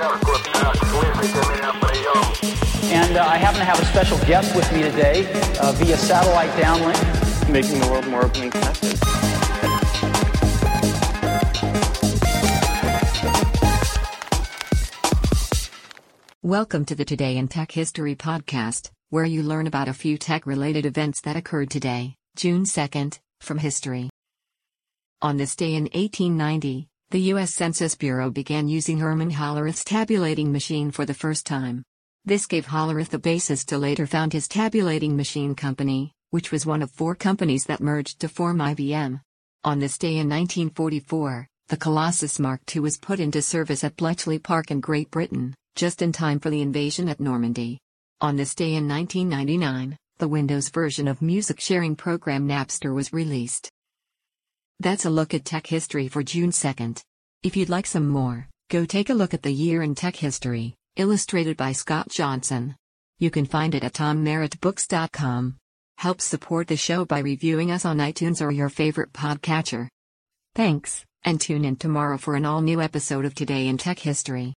And uh, I happen to have a special guest with me today uh, via satellite downlink. Making the world more open and connected. Welcome to the Today in Tech History podcast, where you learn about a few tech related events that occurred today, June 2nd, from history. On this day in 1890, the U.S. Census Bureau began using Herman Hollerith's tabulating machine for the first time. This gave Hollerith the basis to later found his tabulating machine company, which was one of four companies that merged to form IBM. On this day in 1944, the Colossus Mark II was put into service at Bletchley Park in Great Britain, just in time for the invasion at Normandy. On this day in 1999, the Windows version of music sharing program Napster was released. That's a look at tech history for June 2nd. If you'd like some more, go take a look at the year in tech history, illustrated by Scott Johnson. You can find it at tommerrittbooks.com. Help support the show by reviewing us on iTunes or your favorite podcatcher. Thanks, and tune in tomorrow for an all new episode of Today in Tech History.